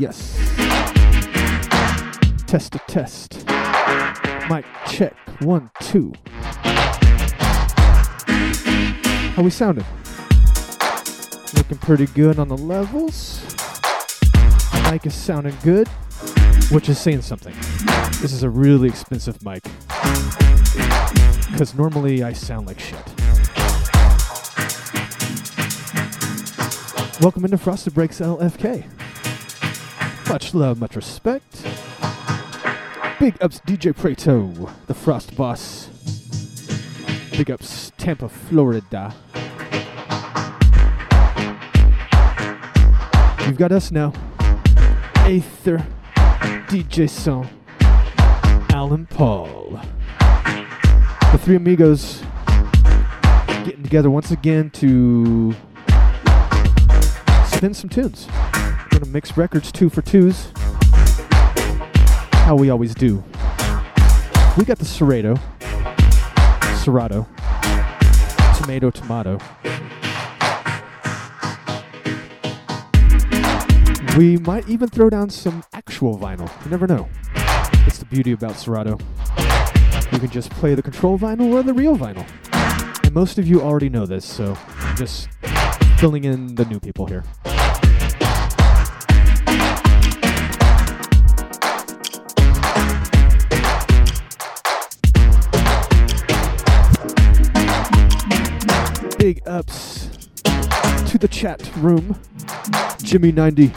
Yes. Test to test. Mic check. One, two. How we sounding? Looking pretty good on the levels. Mic is sounding good, which is saying something. This is a really expensive mic. Because normally I sound like shit. Welcome into Frosted Breaks LFK. Much love, much respect. Big ups DJ Preto, the Frost Boss. Big ups Tampa, Florida. You've got us now. Aether, DJ Song, Alan Paul. The three amigos getting together once again to spin some tunes. Mix records two for twos. How we always do. We got the Serato, Serato, tomato, tomato. We might even throw down some actual vinyl. You never know. That's the beauty about Serato. You can just play the control vinyl or the real vinyl. And most of you already know this, so just filling in the new people here. Big ups to the chat room. Jimmy90.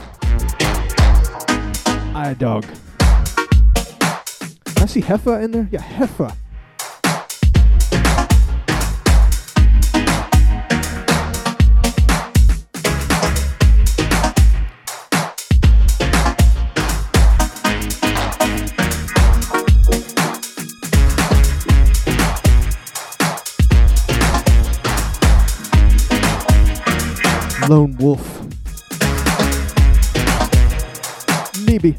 I dog. I see Heffa in there? Yeah, Heffa. Lone Wolf. Maybe.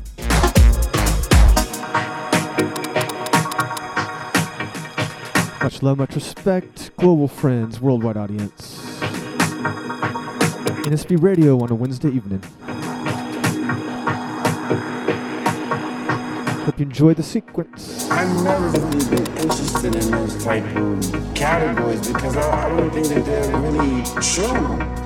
Much love, much respect. Global friends, worldwide audience. NSB Radio on a Wednesday evening. Hope you enjoyed the sequence. I've never really been interested in those type of categories because I, I don't think that they're really true.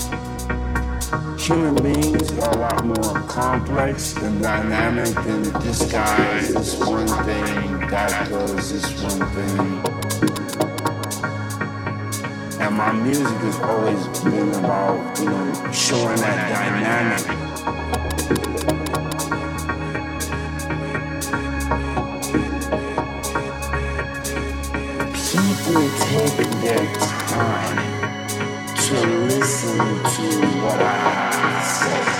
Human beings are a lot more complex and dynamic than is this one thing, that does this one thing. And my music has always been about, you know, showing that dynamic. People take their time to listen to what I have to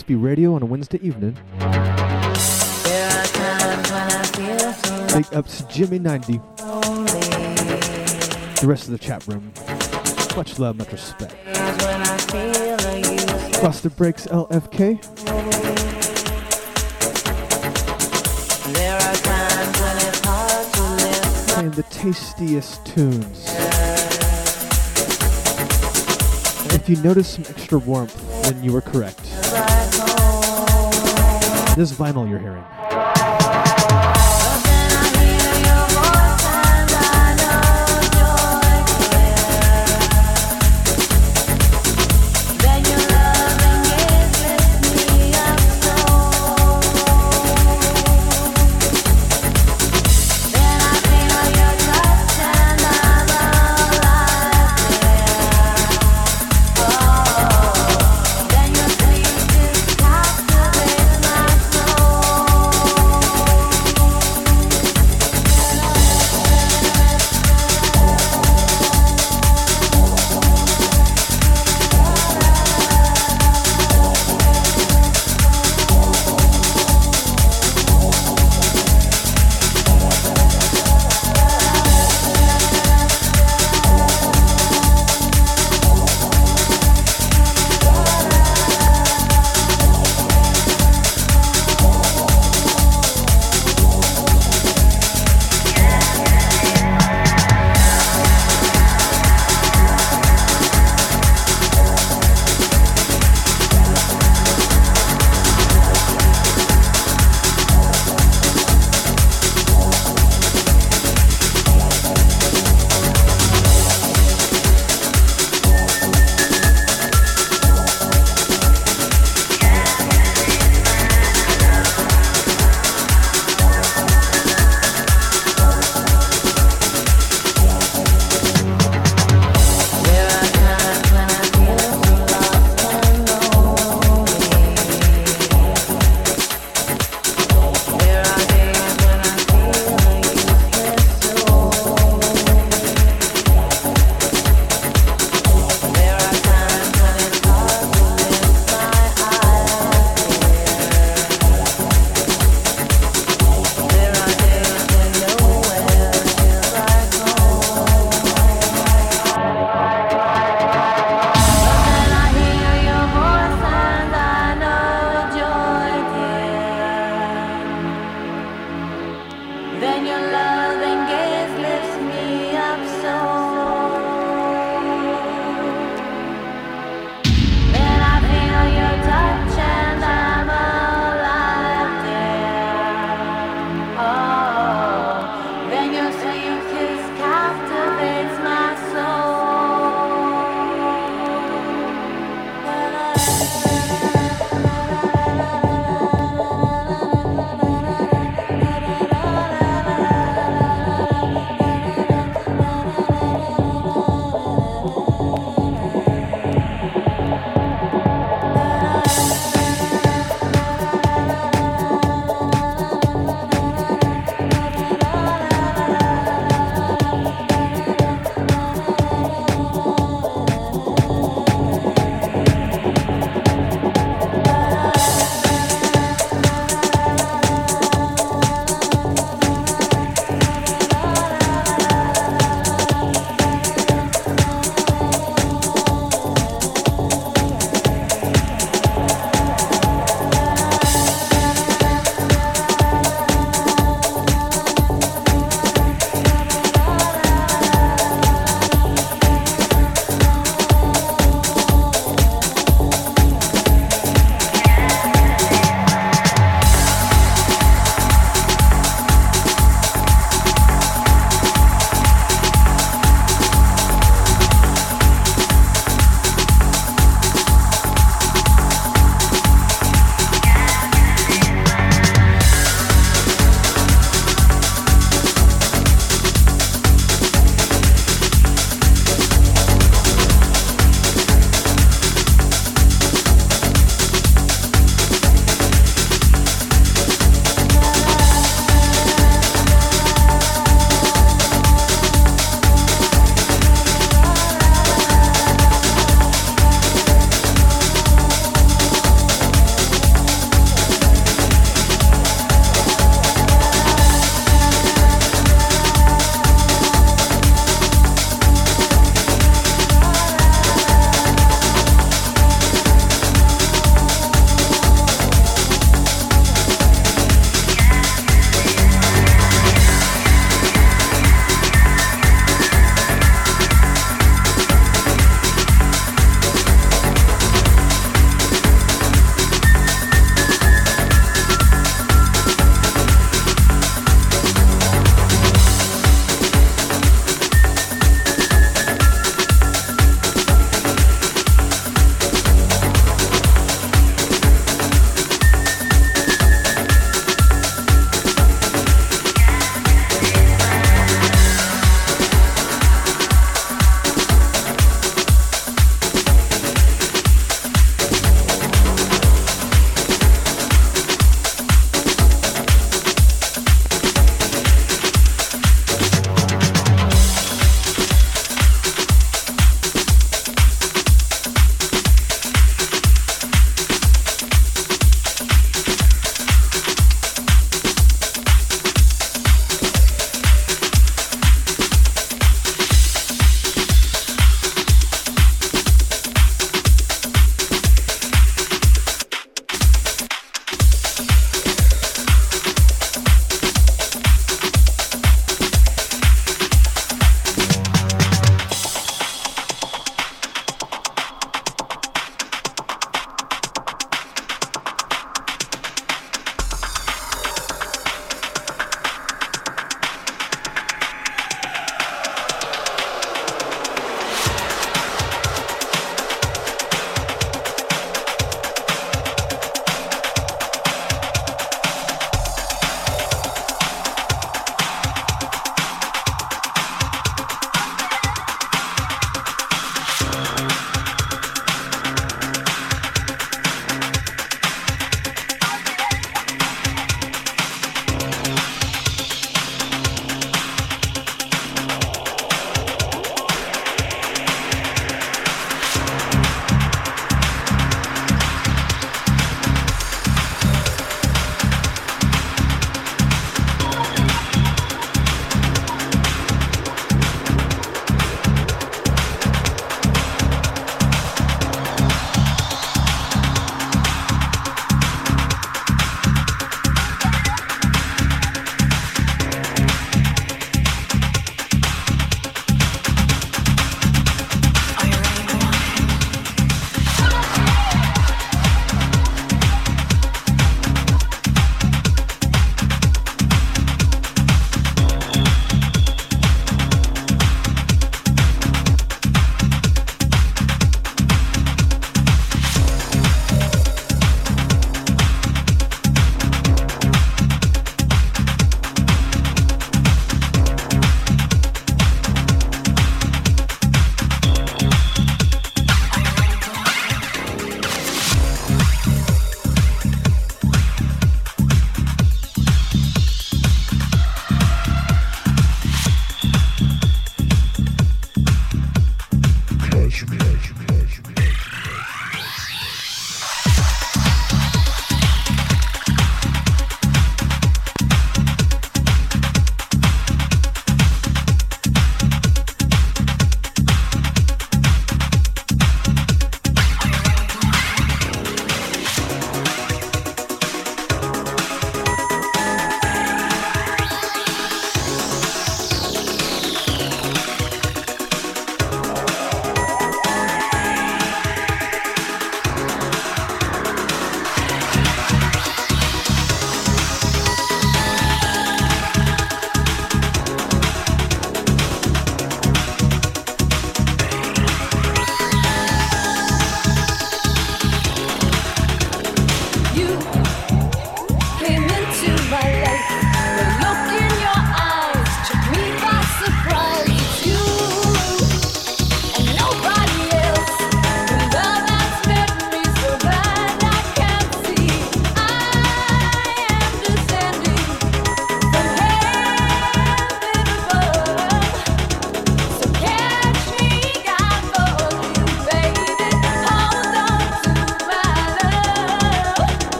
NSB Radio on a Wednesday evening. Big Ups Jimmy 90. The rest of the chat room. Much love, much respect. Buster Breaks LFK. Playing the tastiest tunes. If you notice some extra warmth, then you were correct. This vinyl you're hearing.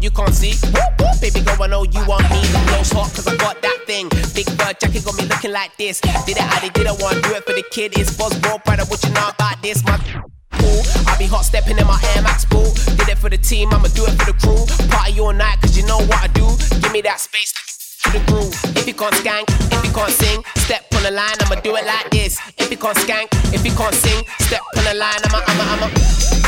You can't see. Baby girl, I know you want me. Nose hot, cause I got that thing. Big bird jacket got me looking like this. Did it, I did, it, want do it for the kid. It's Buzz Bro, Prada, what you know about this, my cool. I be hot stepping in my Air Max boot. Did it for the team, I'ma do it for the crew. Party all night, cause you know what I do. Give me that space to the groove. If you can't skank, if you can't sing, step on the line, I'ma do it like this. If you can't skank, if you can't sing, step on the line, I'ma, I'ma, I'ma.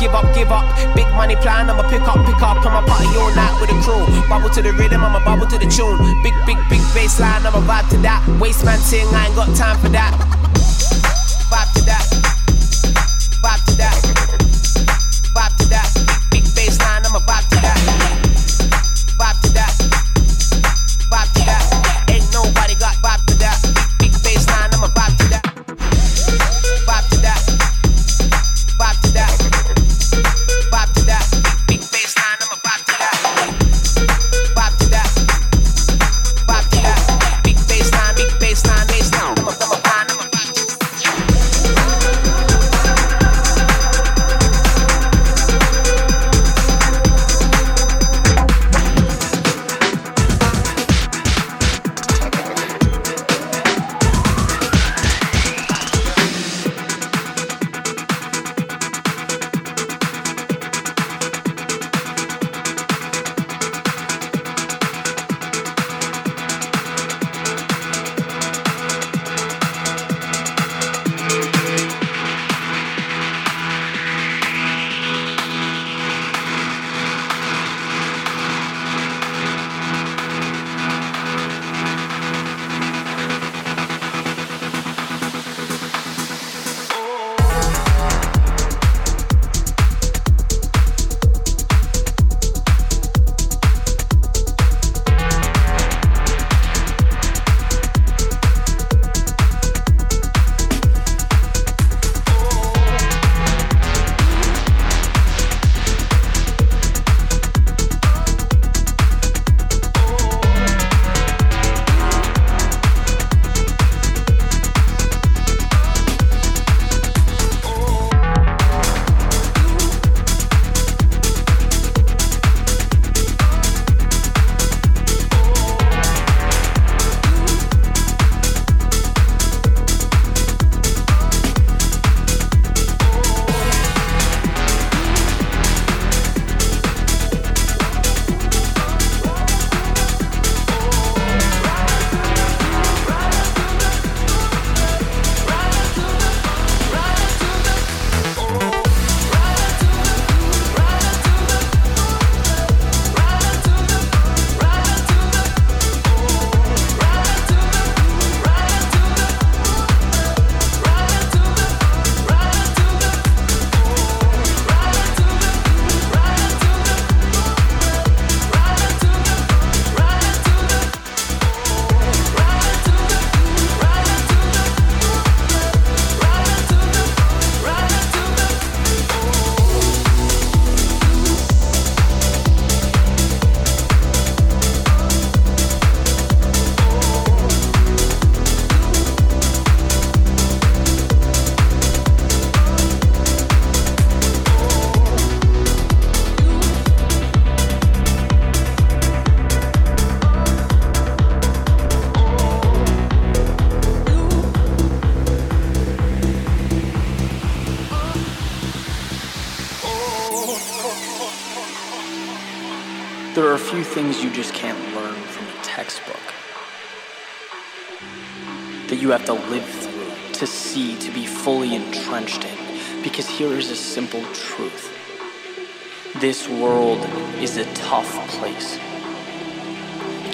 Give up, give up. Big money plan, I'ma pick up, pick up. I'ma party all night with the crew. Bubble to the rhythm, I'ma bubble to the tune. Big, big, big bass line, I'ma vibe to that. Waistman sing, I ain't got time for that. Vibe to that.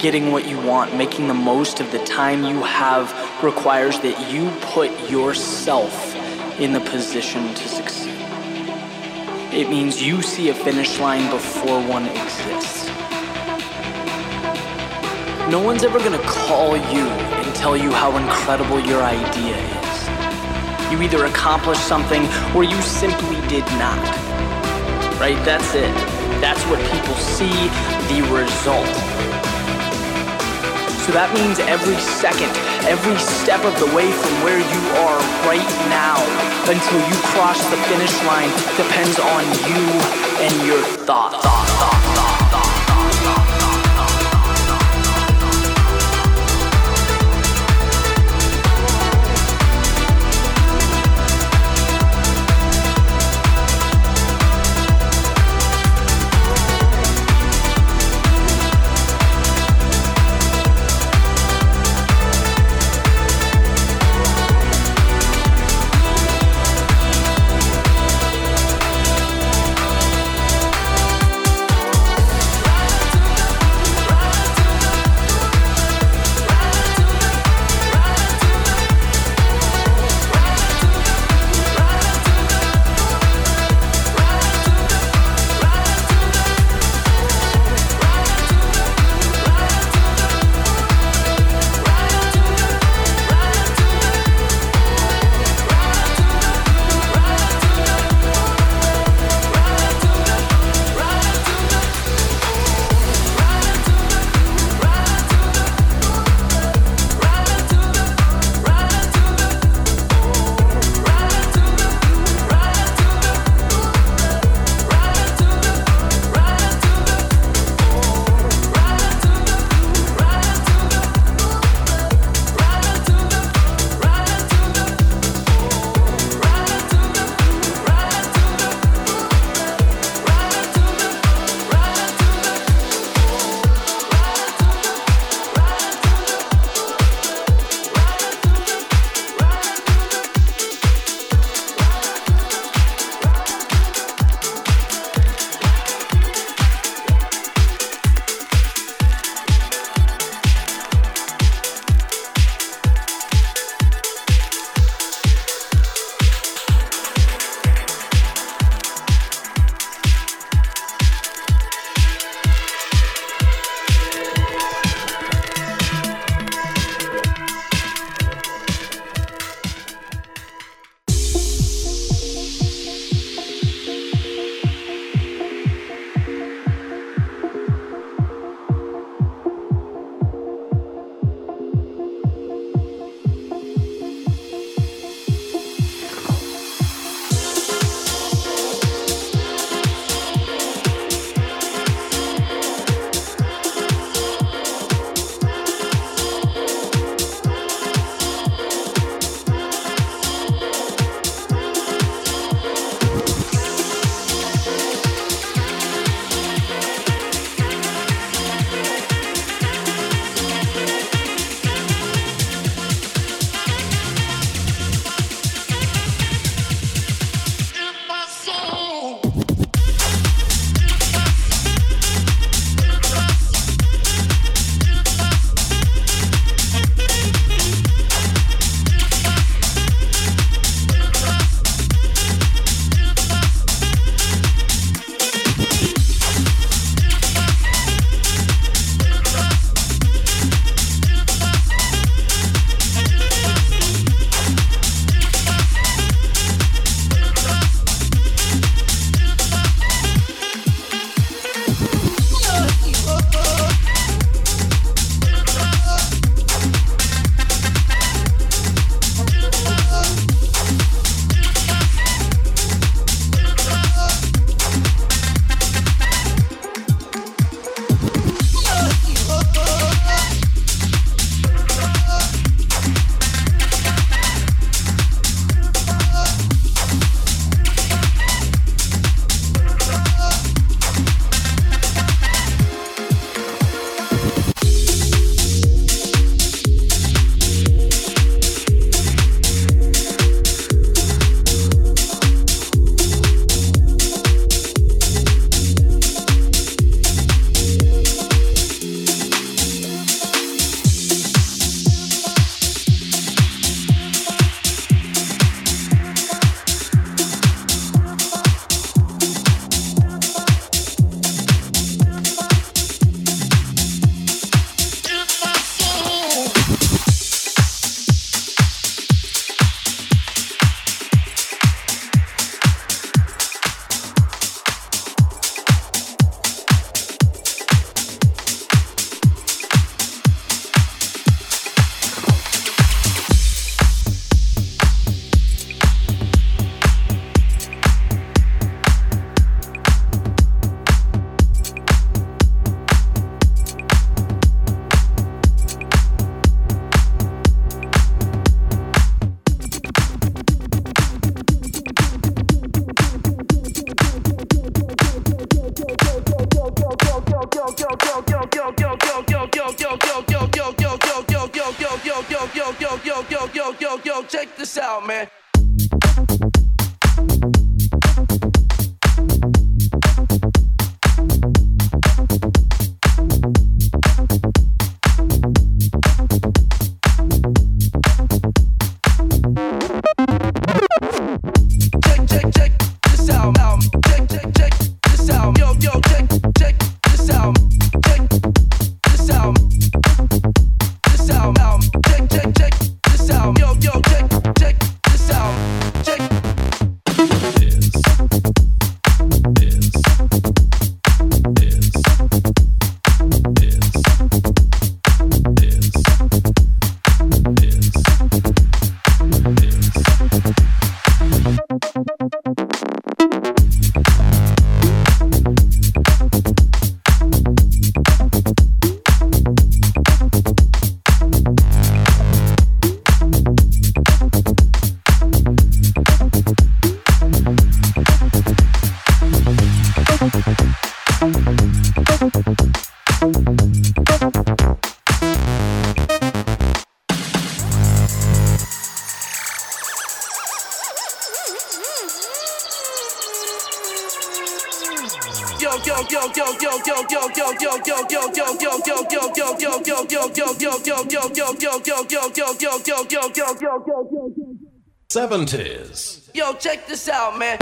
Getting what you want, making the most of the time you have, requires that you put yourself in the position to succeed. It means you see a finish line before one exists. No one's ever gonna call you and tell you how incredible your idea is. You either accomplished something or you simply did not. Right? That's it. That's what people see, the result. So that means every second, every step of the way from where you are right now until you cross the finish line depends on you and your. Thought, thought, thought. 70s. Yo, check this out, man.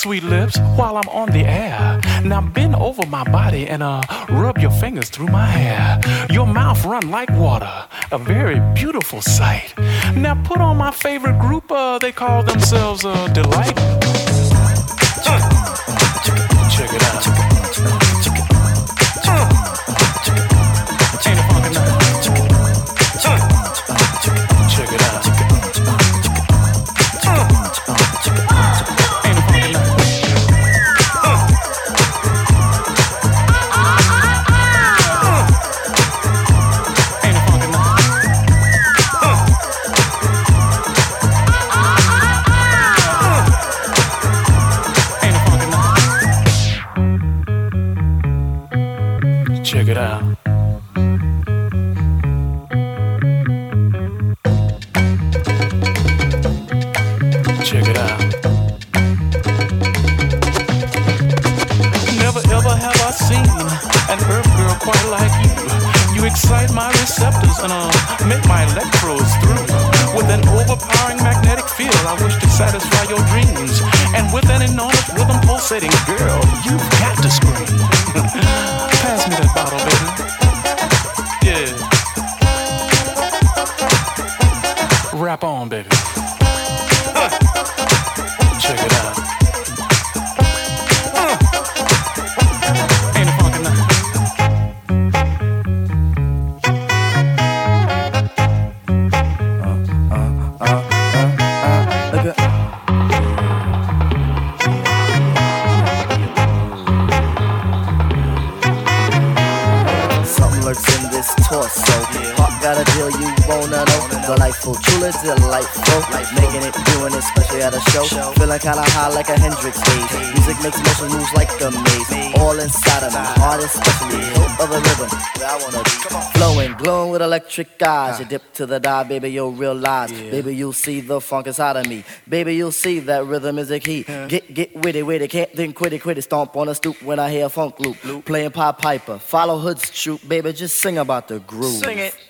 Sweet lips while I'm on the air. Now bend over my body and uh, rub your fingers through my hair. Your mouth run like water, a very beautiful sight. Now put on my favorite group, uh, they call themselves uh, Deee-Lite. Electric eyes. You ah. dip to the dive, baby, you'll realize. Yeah. Baby, you'll see the funk inside of me. Baby, you'll see that rhythm is a key. Yeah. Get get witty, witty, can't think quitty, quitty. Stomp on a stoop when I hear a funk loop. loop. Playing Pied Piper, follow Hood's troop, baby, just sing about the groove. Sing it.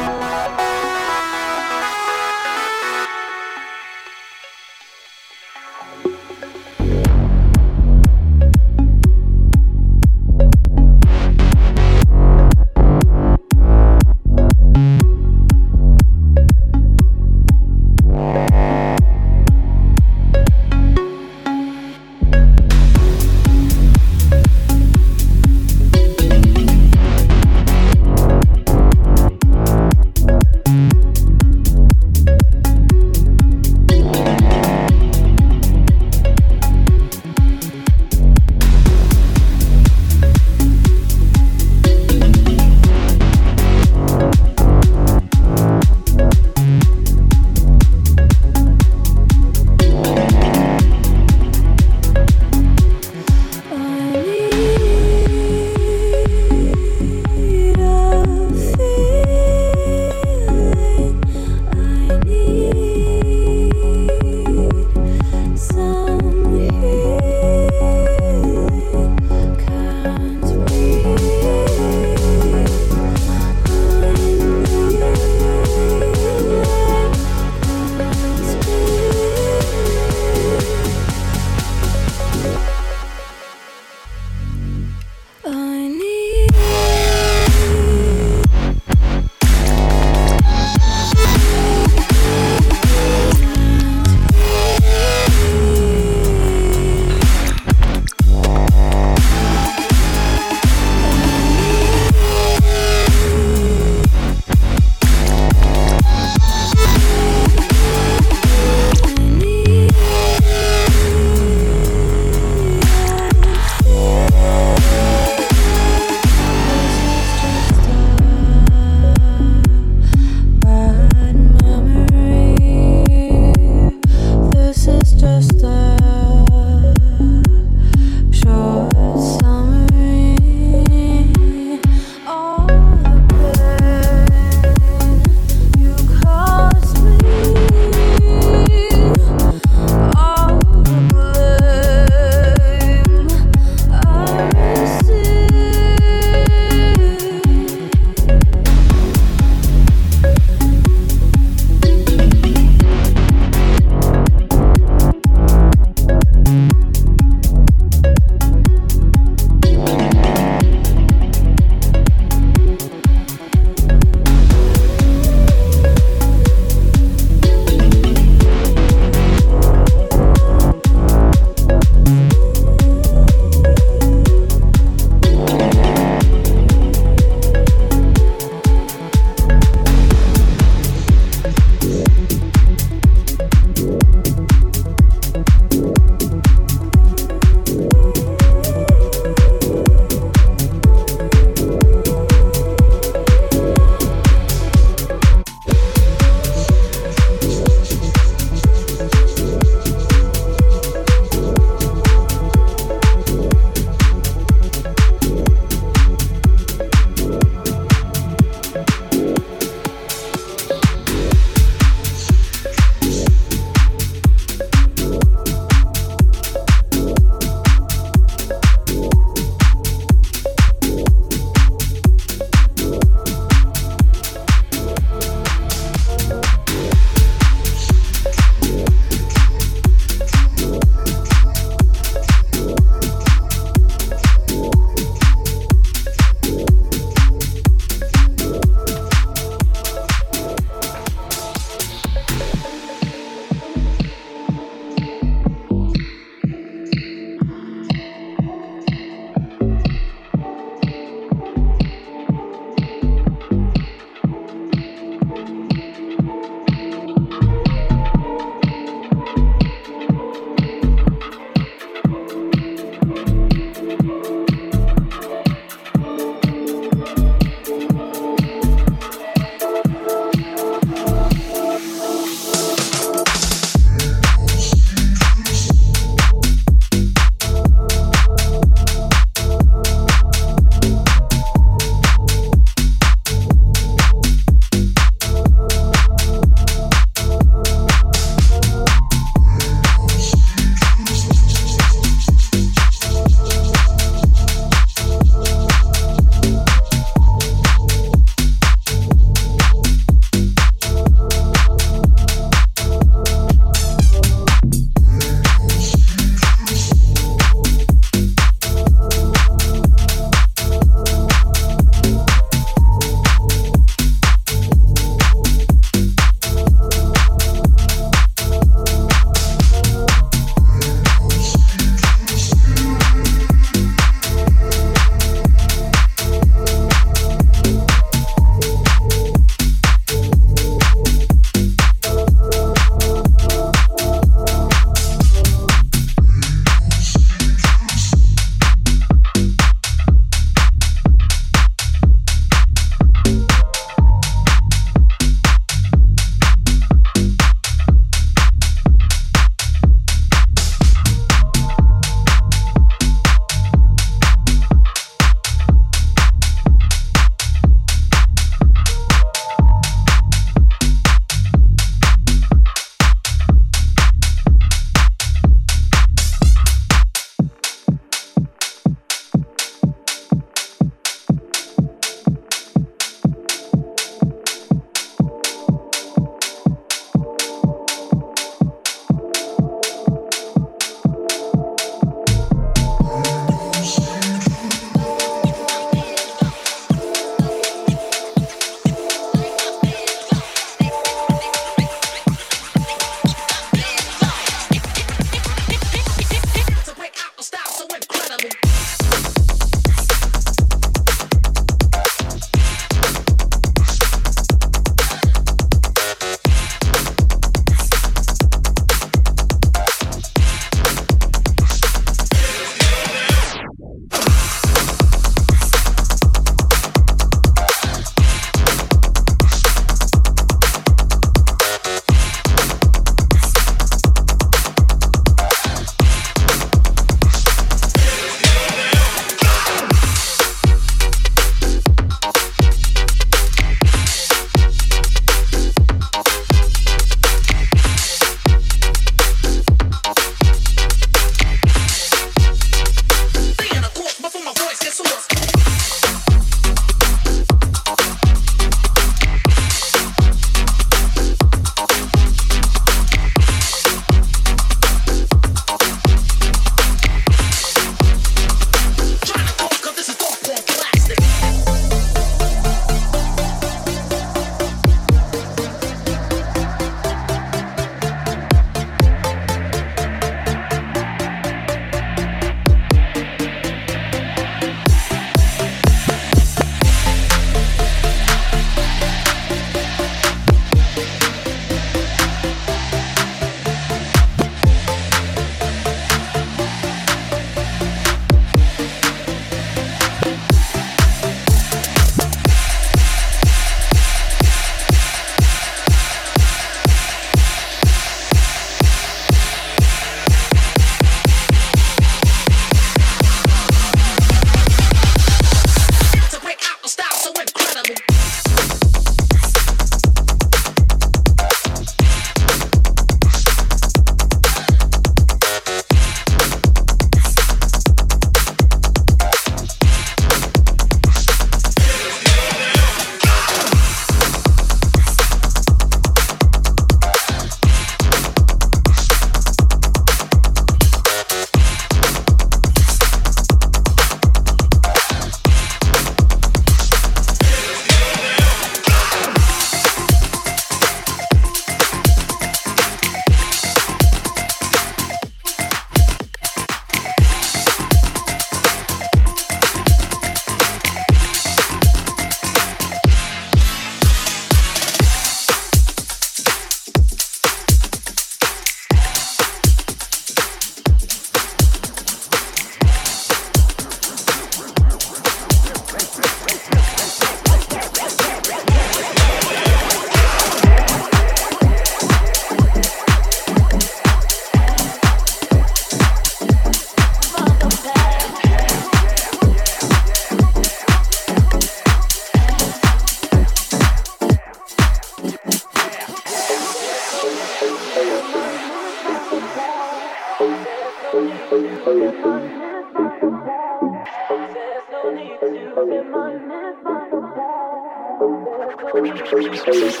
There's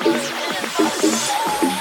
no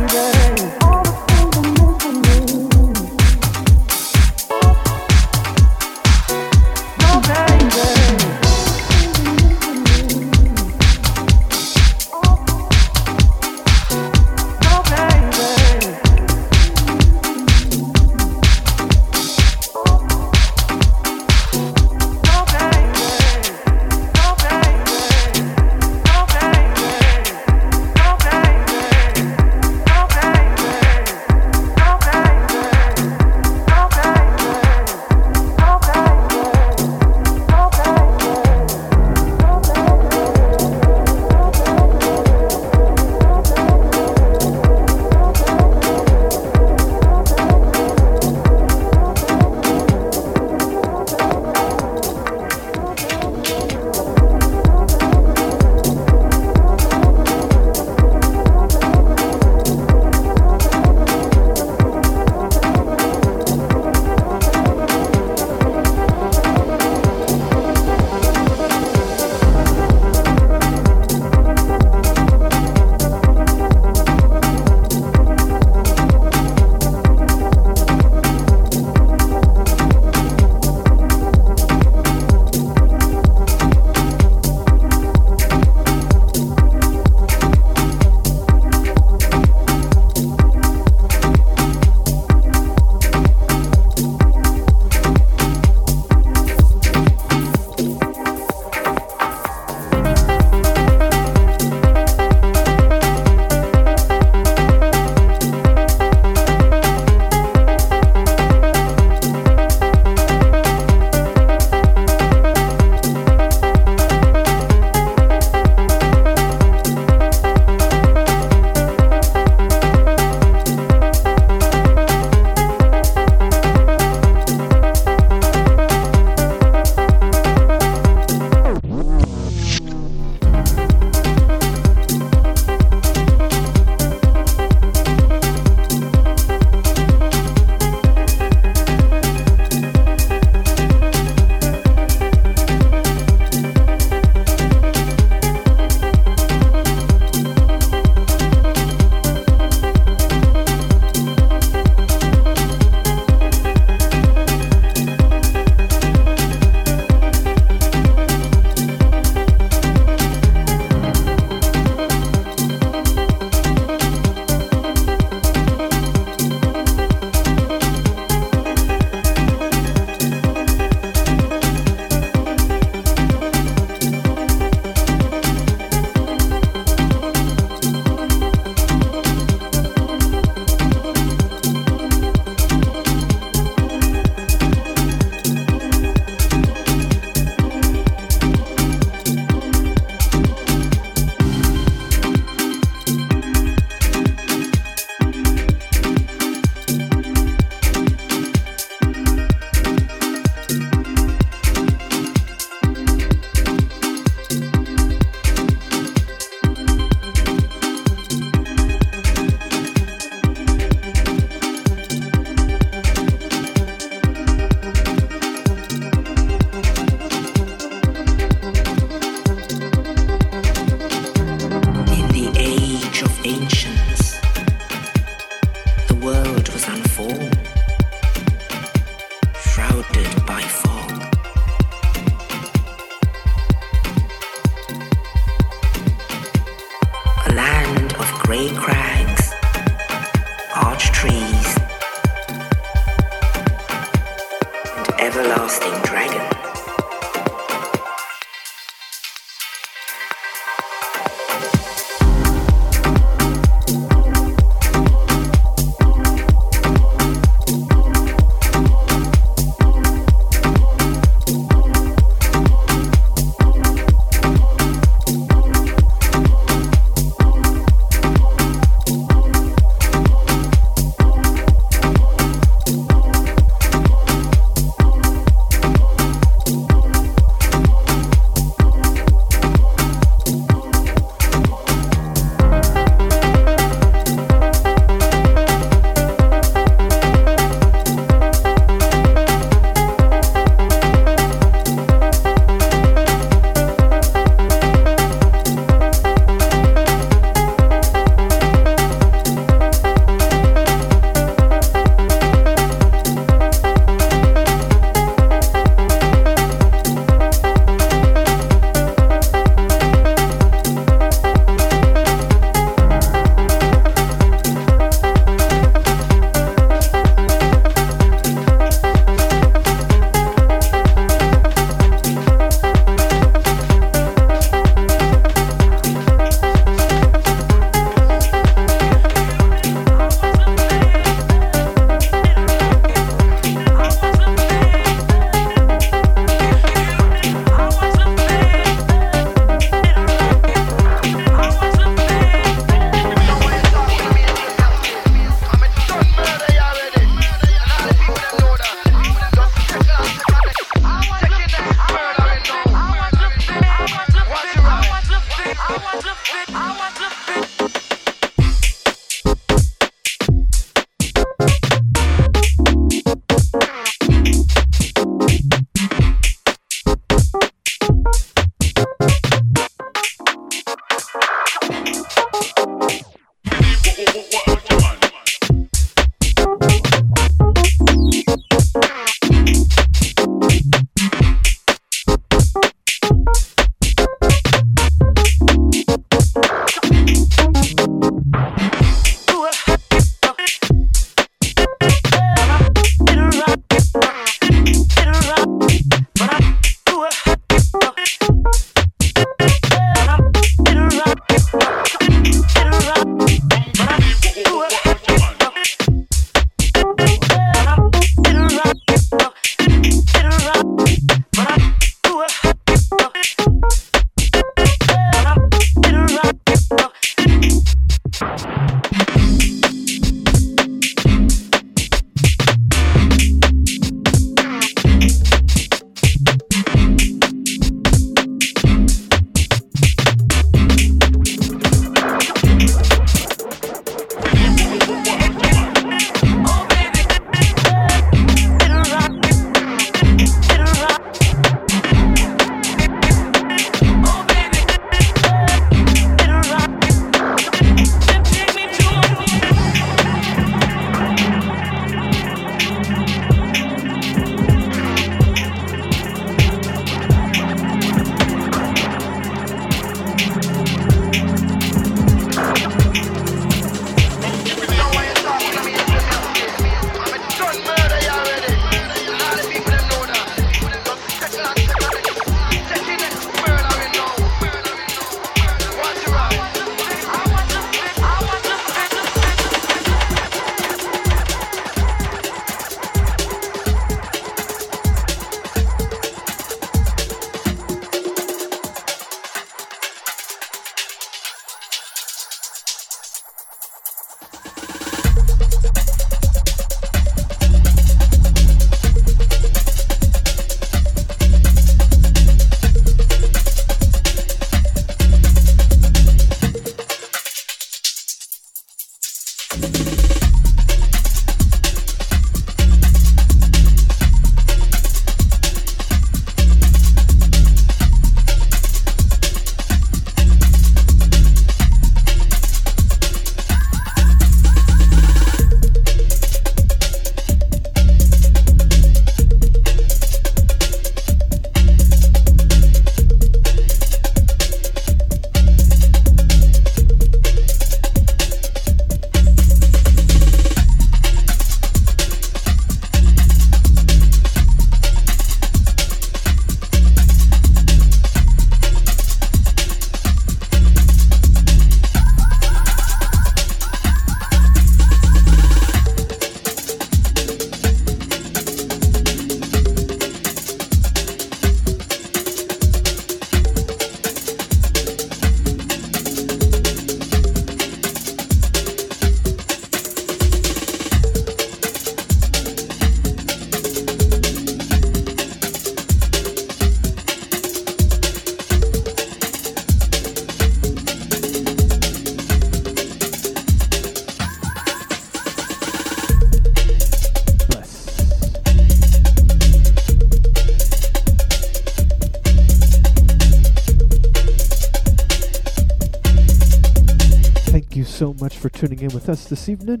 us this evening.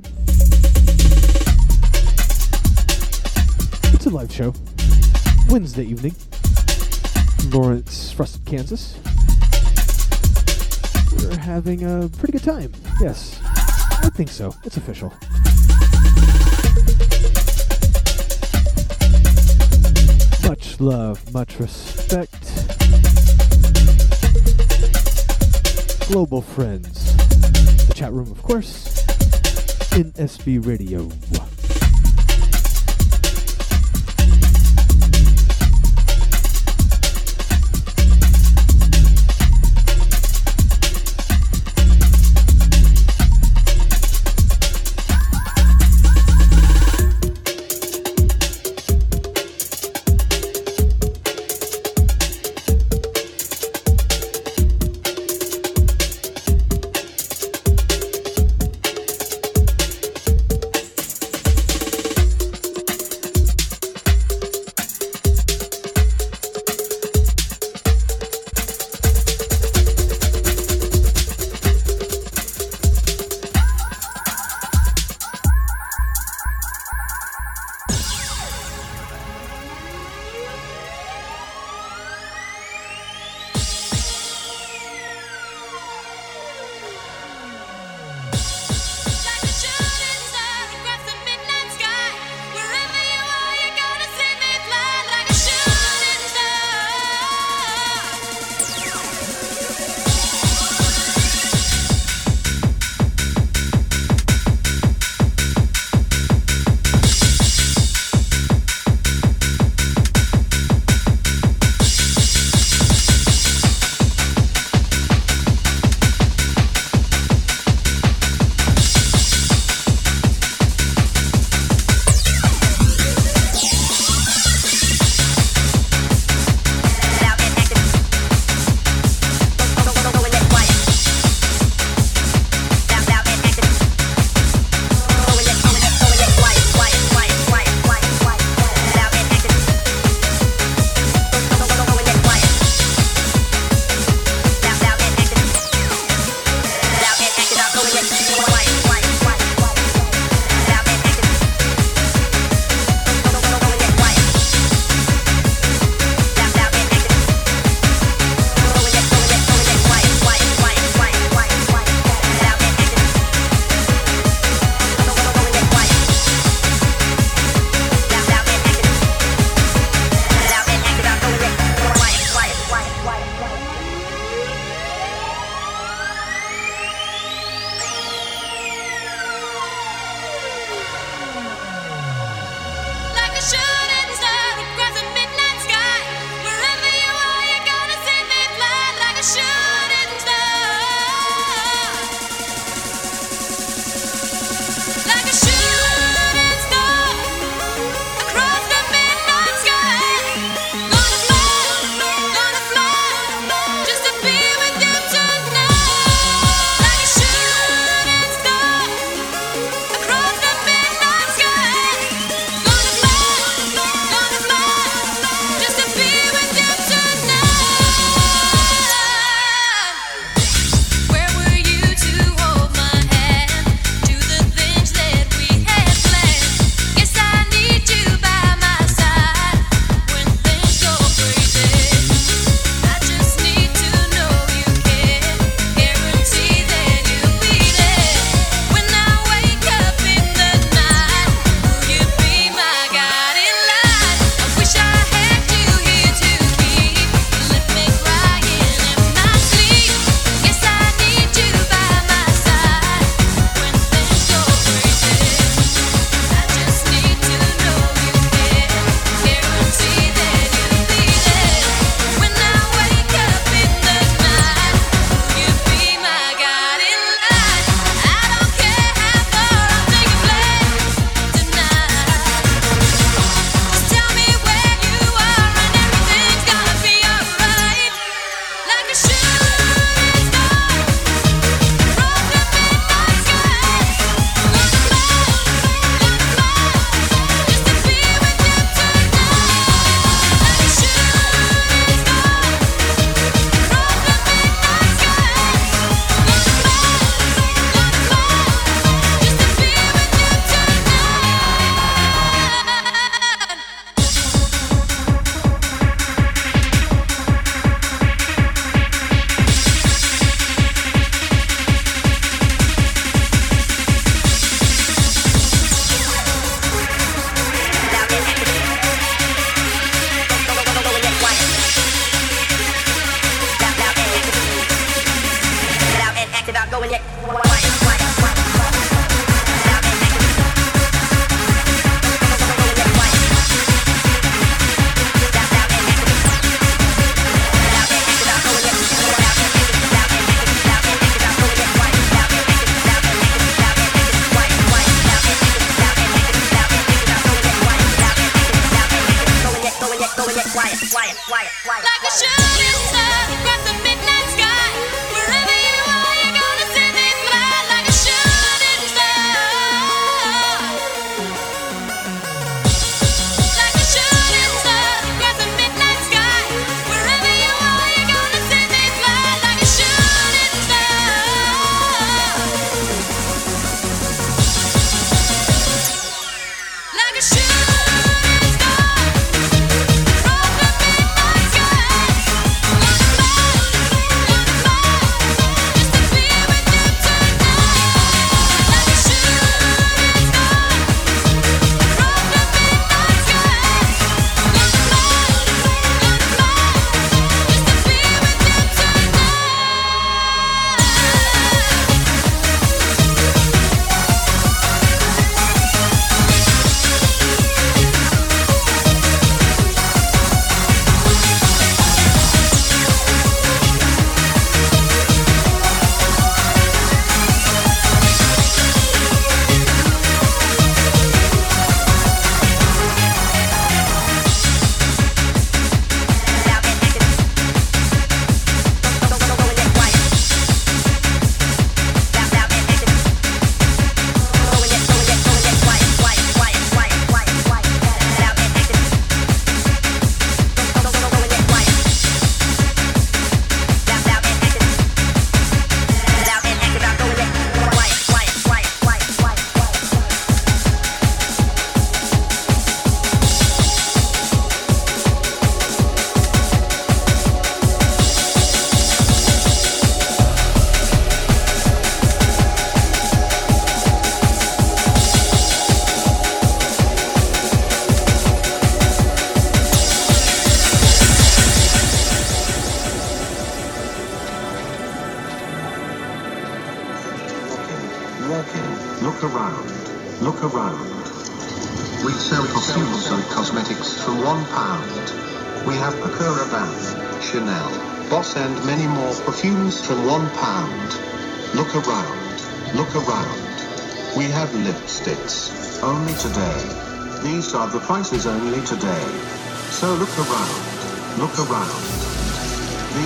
It's a live show, Wednesday evening, Lawrence, Rusted, Kansas. We're having a pretty good time. Yes, I think so. It's official. Much love, much respect. Global friends. The chat room, of course, SB Radio.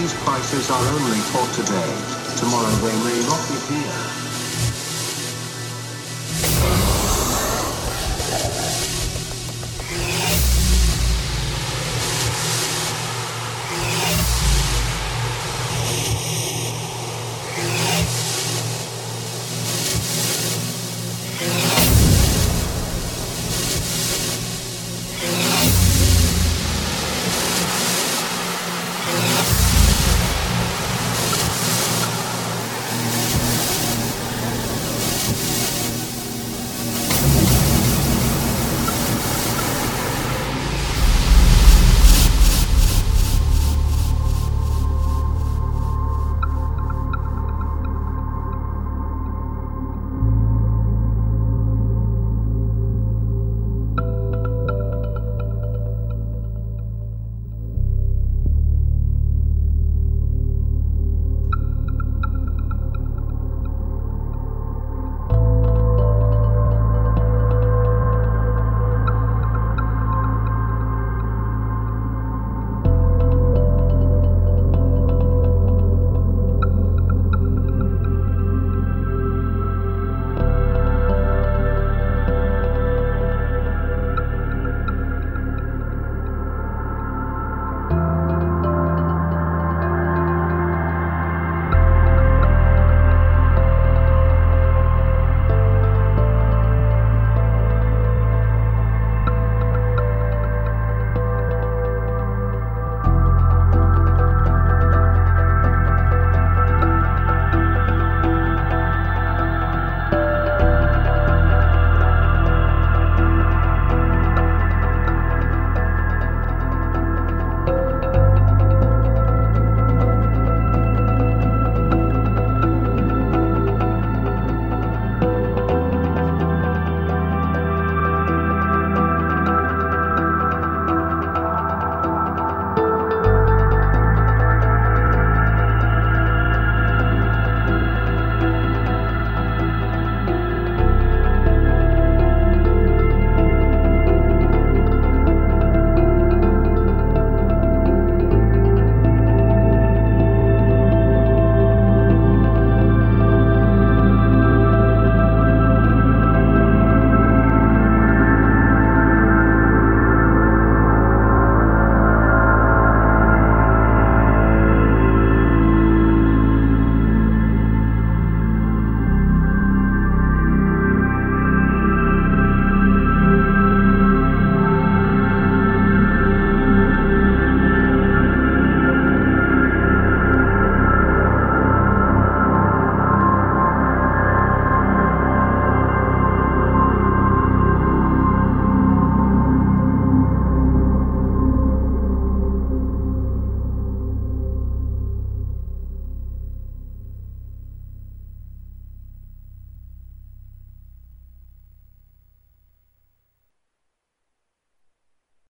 These prices are only for today. Tomorrow they may not be here.